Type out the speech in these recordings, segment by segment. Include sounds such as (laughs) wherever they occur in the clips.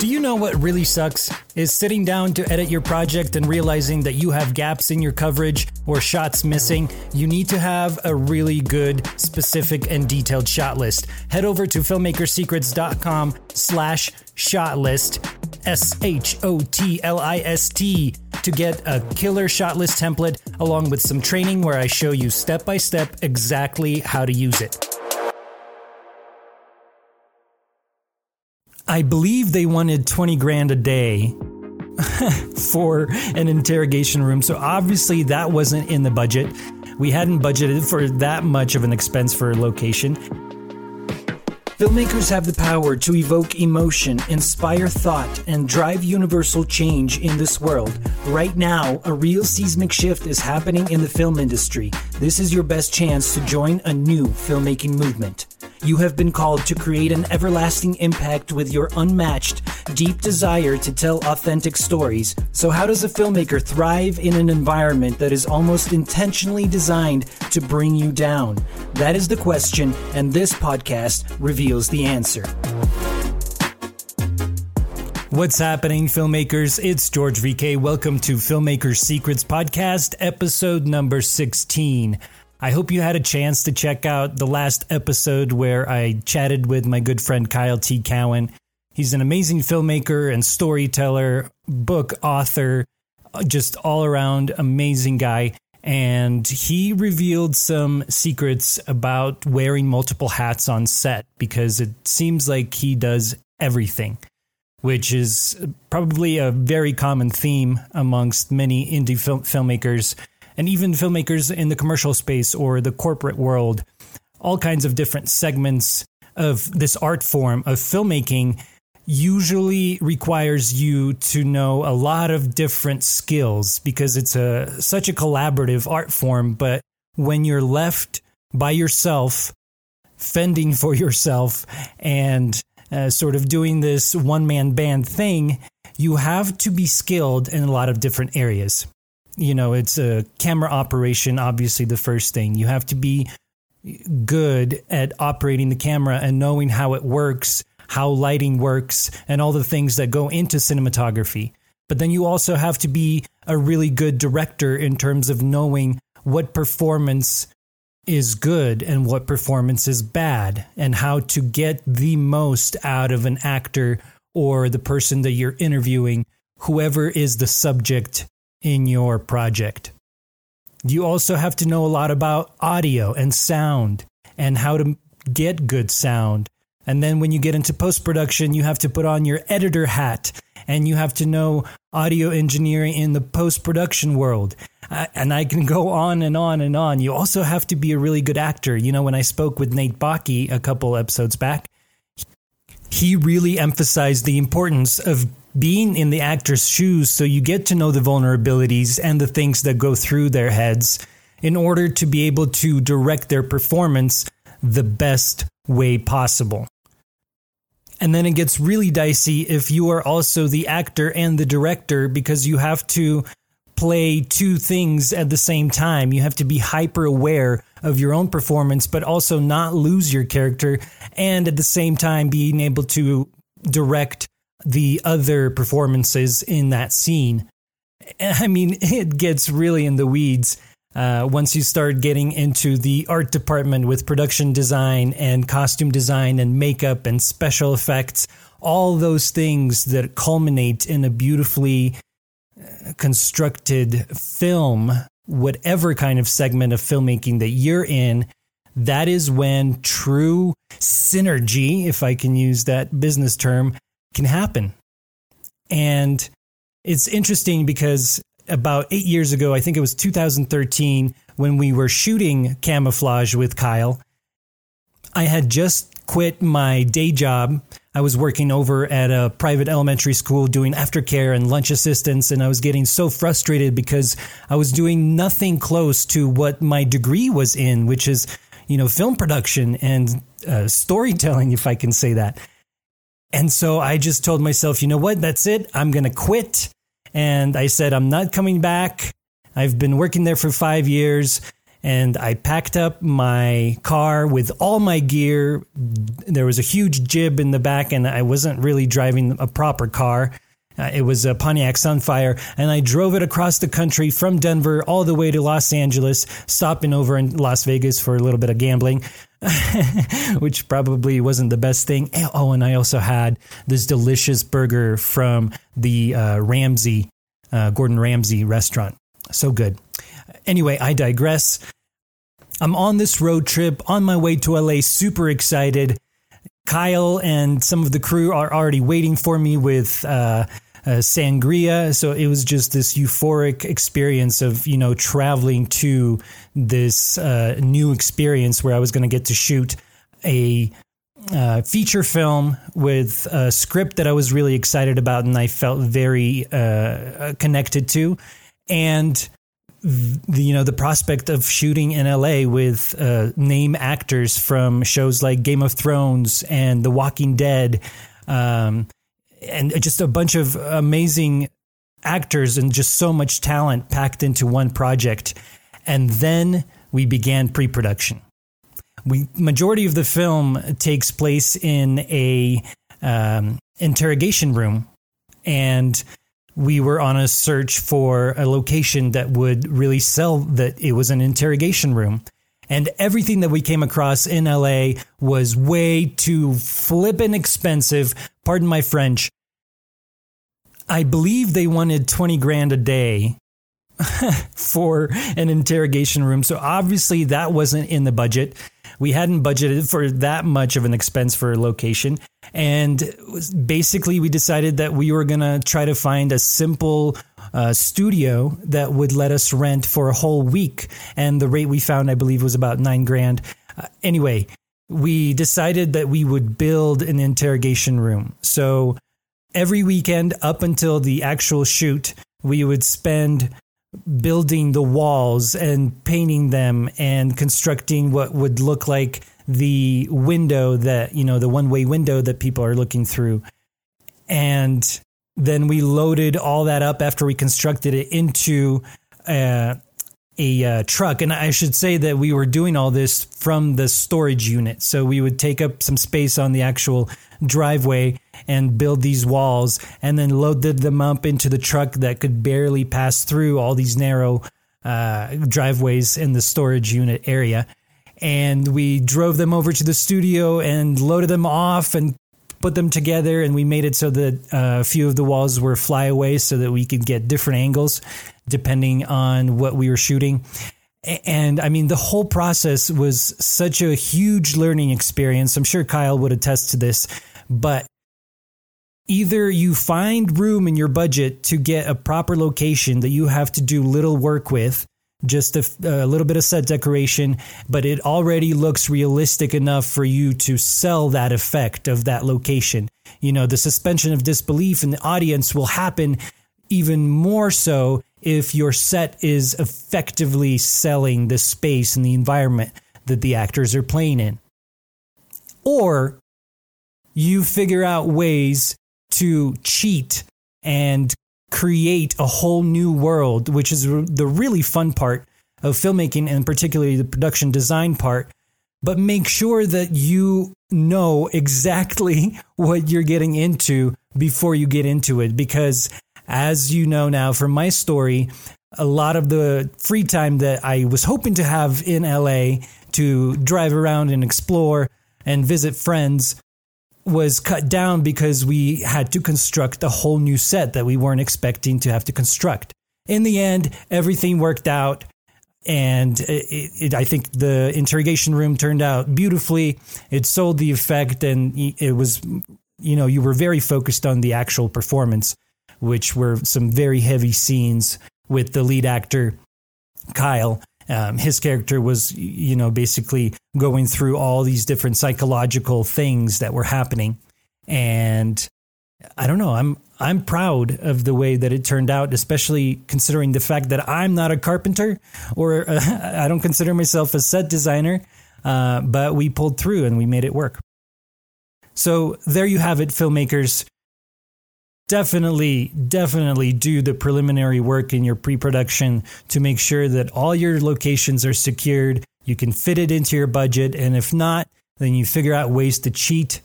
Do you know what really sucks? Is sitting down to edit your project and realizing that you have gaps in your coverage or shots missing. You need to have a really good, specific, and detailed shot list. Head over to filmmakersecrets.com slash shot list, S H O T L I S T, to get a killer shot list template along with some training where I show you step by step exactly how to use it. I believe they wanted 20 grand a day (laughs) for an interrogation room. So obviously that wasn't in the budget. We hadn't budgeted for that much of an expense for a location. Filmmakers have the power to evoke emotion, inspire thought, and drive universal change in this world. Right now, a real seismic shift is happening in the film industry. This is your best chance to join a new filmmaking movement. You have been called to create an everlasting impact with your unmatched, deep desire to tell authentic stories. So, how does a filmmaker thrive in an environment that is almost intentionally designed to bring you down? That is the question, and this podcast reveals the answer. What's happening, filmmakers? It's George VK. Welcome to Filmmaker Secrets Podcast, episode number 16. I hope you had a chance to check out the last episode where I chatted with my good friend Kyle T. Cowan. He's an amazing filmmaker and storyteller, book author, just all around amazing guy. And he revealed some secrets about wearing multiple hats on set because it seems like he does everything, which is probably a very common theme amongst many indie film- filmmakers and even filmmakers in the commercial space or the corporate world, all kinds of different segments of this art form of filmmaking usually requires you to know a lot of different skills because it's a such a collaborative art form. But when you're left by yourself fending for yourself and uh, sort of doing this one man band thing you have to be skilled in a lot of different areas you know, it's a camera operation, obviously, the first thing. You have to be good at operating the camera and knowing how it works, how lighting works, and all the things that go into cinematography. But then you also have to be a really good director in terms of knowing what performance is good and what performance is bad, and how to get the most out of an actor or the person that you're interviewing, whoever is the subject in your project. You also have to know a lot about audio and sound and how to get good sound. And then when you get into post production, you have to put on your editor hat and you have to know audio engineering in the post production world. And I can (laughs) go on and on and on. You also have to be a really good actor. You know, when I spoke with Nate Baki a couple episodes back, he really emphasized the importance of being in the actor's shoes so you get to know the vulnerabilities and the things that go through their heads in order to be able to direct their performance the best way possible. And then it gets really dicey if you are also the actor and the director because you have to play two things at the same time. You have to be hyper aware of your own performance, but also not lose your character, and at the same time being able to direct the other performances in that scene. I mean, it gets really in the weeds uh, once you start getting into the art department with production design and costume design and makeup and special effects, all those things that culminate in a beautifully uh, constructed film, whatever kind of segment of filmmaking that you're in. That is when true synergy, if I can use that business term, can happen. And it's interesting because about eight years ago, I think it was 2013, when we were shooting camouflage with Kyle, I had just quit my day job. I was working over at a private elementary school doing aftercare and lunch assistance, and I was getting so frustrated because I was doing nothing close to what my degree was in, which is, you know, film production and uh, storytelling, if I can say that. And so I just told myself, you know what? That's it. I'm going to quit. And I said, I'm not coming back. I've been working there for five years. and I packed up my car with all my gear. There was a huge jib in the back, and I wasn't really driving a proper car. Uh, it was a Pontiac Sunfire, and I drove it across the country from Denver all the way to Los Angeles, stopping over in Las Vegas for a little bit of gambling, (laughs) which probably wasn't the best thing. Oh, and I also had this delicious burger from the uh, Ramsay, uh, Gordon Ramsay restaurant. So good. Anyway, I digress. I'm on this road trip on my way to LA, super excited. Kyle and some of the crew are already waiting for me with uh, uh, sangria. So it was just this euphoric experience of, you know, traveling to this uh, new experience where I was going to get to shoot a uh, feature film with a script that I was really excited about and I felt very uh, connected to. And the, you know the prospect of shooting in LA with uh, name actors from shows like Game of Thrones and The Walking Dead, um, and just a bunch of amazing actors and just so much talent packed into one project. And then we began pre-production. We majority of the film takes place in a um, interrogation room, and we were on a search for a location that would really sell that it was an interrogation room. And everything that we came across in LA was way too flippin' expensive. Pardon my French. I believe they wanted 20 grand a day (laughs) for an interrogation room. So obviously that wasn't in the budget. We hadn't budgeted for that much of an expense for a location. And basically, we decided that we were going to try to find a simple uh, studio that would let us rent for a whole week. And the rate we found, I believe, was about nine grand. Uh, anyway, we decided that we would build an interrogation room. So every weekend up until the actual shoot, we would spend building the walls and painting them and constructing what would look like the window that, you know, the one way window that people are looking through. And then we loaded all that up after we constructed it into uh, a uh, truck. And I should say that we were doing all this from the storage unit. So we would take up some space on the actual driveway and build these walls and then loaded them up into the truck that could barely pass through all these narrow uh, driveways in the storage unit area. And we drove them over to the studio and loaded them off and put them together. And we made it so that uh, a few of the walls were flyaway so that we could get different angles depending on what we were shooting. And I mean, the whole process was such a huge learning experience. I'm sure Kyle would attest to this, but either you find room in your budget to get a proper location that you have to do little work with, just a, a, little bit of set decoration, but it already looks realistic enough for you to sell that effect of that location. You know, the suspension of disbelief in the audience will happen even more so if your set is effectively selling the space and the environment that the actors are playing in. Or you figure out ways to cheat and create a whole new world, which is the really fun part of filmmaking and particularly the production design part. But make sure that you know exactly (laughs) what you're getting into before you get into it. Because as you know now from my story, a lot of the free time that I was hoping to have in LA to drive around and explore and visit friends was cut down because we had to construct a whole new set that we weren't expecting to have to construct. In the end, everything worked out. And it, it, I think the interrogation room turned out beautifully. It sold the effect, and it was, you know, you were very focused on the actual performance, which were some very heavy scenes with the lead actor, Kyle, um, his character was, you know, basically going through all these different psychological things that were happening, and I don't know. I'm I'm proud of the way that it turned out, especially considering the fact that I'm not a carpenter or uh, (laughs) I don't consider myself a set designer. Uh, but we pulled through and we made it work. So there you have it, filmmakers. Definitely, definitely do the preliminary work in your pre production to make sure that all your locations are secured. You can fit it into your budget. And if not, then you figure out ways to cheat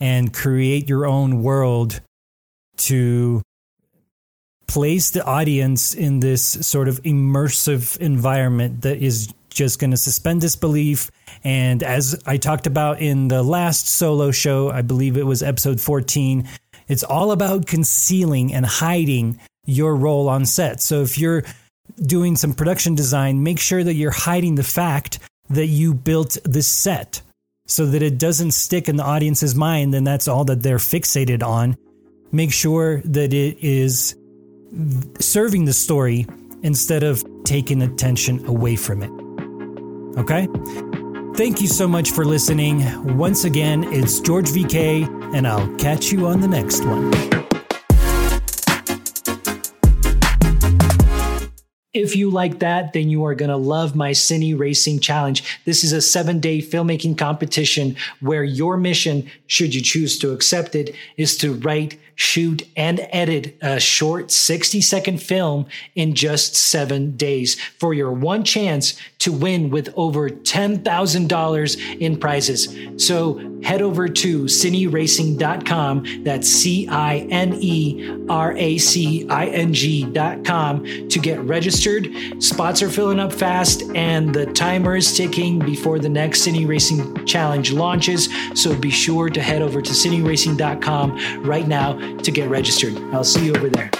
and create your own world to place the audience in this sort of immersive environment that is just going to suspend disbelief. And as I talked about in the last solo show, I believe it was episode 14, it's all about concealing and hiding your role on set. So if you're doing some production design, make sure that you're hiding the fact that you built this set so that it doesn't stick in the audience's mind and that's all that they're fixated on. Make sure that it is serving the story instead of taking attention away from it. Okay? Thank you so much for listening. Once again, it's George VK, and I'll catch you on the next one. If you like that, then you are going to love my Cine Racing Challenge. This is a seven day filmmaking competition where your mission, should you choose to accept it, is to write shoot, and edit a short 60 second film in just seven days for your one chance to win with over $10,000 in prizes. So head over to cineracing.com. That's C I N E R A C I N G.com to get registered. Spots are filling up fast and the timer is ticking before the next Cine Racing Challenge launches. So be sure to head over to cineracing.com right now to get registered. I'll see you over there.